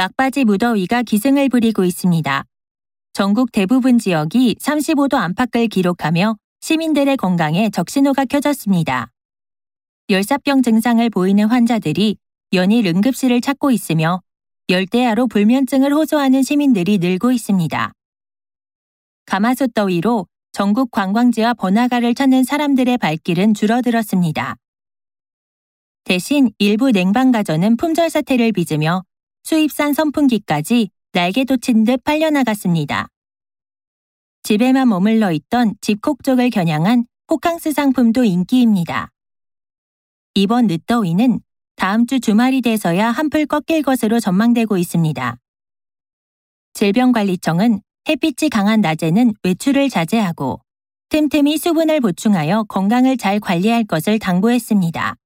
막바지 무더위가 기승을 부리고 있습니다. 전국 대부분 지역이 35도 안팎을 기록하며 시민들의 건강에 적신호가 켜졌습니다. 열사병 증상을 보이는 환자들이 연일 응급실을 찾고 있으며 열대야로 불면증을 호소하는 시민들이 늘고 있습니다. 가마솥 더위로 전국 관광지와 번화가를 찾는 사람들의 발길은 줄어들었습니다. 대신 일부 냉방가전은 품절 사태를 빚으며 수입산 선풍기까지 날개 돋친 듯 팔려나갔습니다. 집에만 머물러 있던 집콕 쪽을 겨냥한 호캉스 상품도 인기입니다. 이번 늦더위는 다음 주 주말이 돼서야 한풀 꺾일 것으로 전망되고 있습니다. 질병관리청은 햇빛이 강한 낮에는 외출을 자제하고 틈틈이 수분을 보충하여 건강을 잘 관리할 것을 당부했습니다.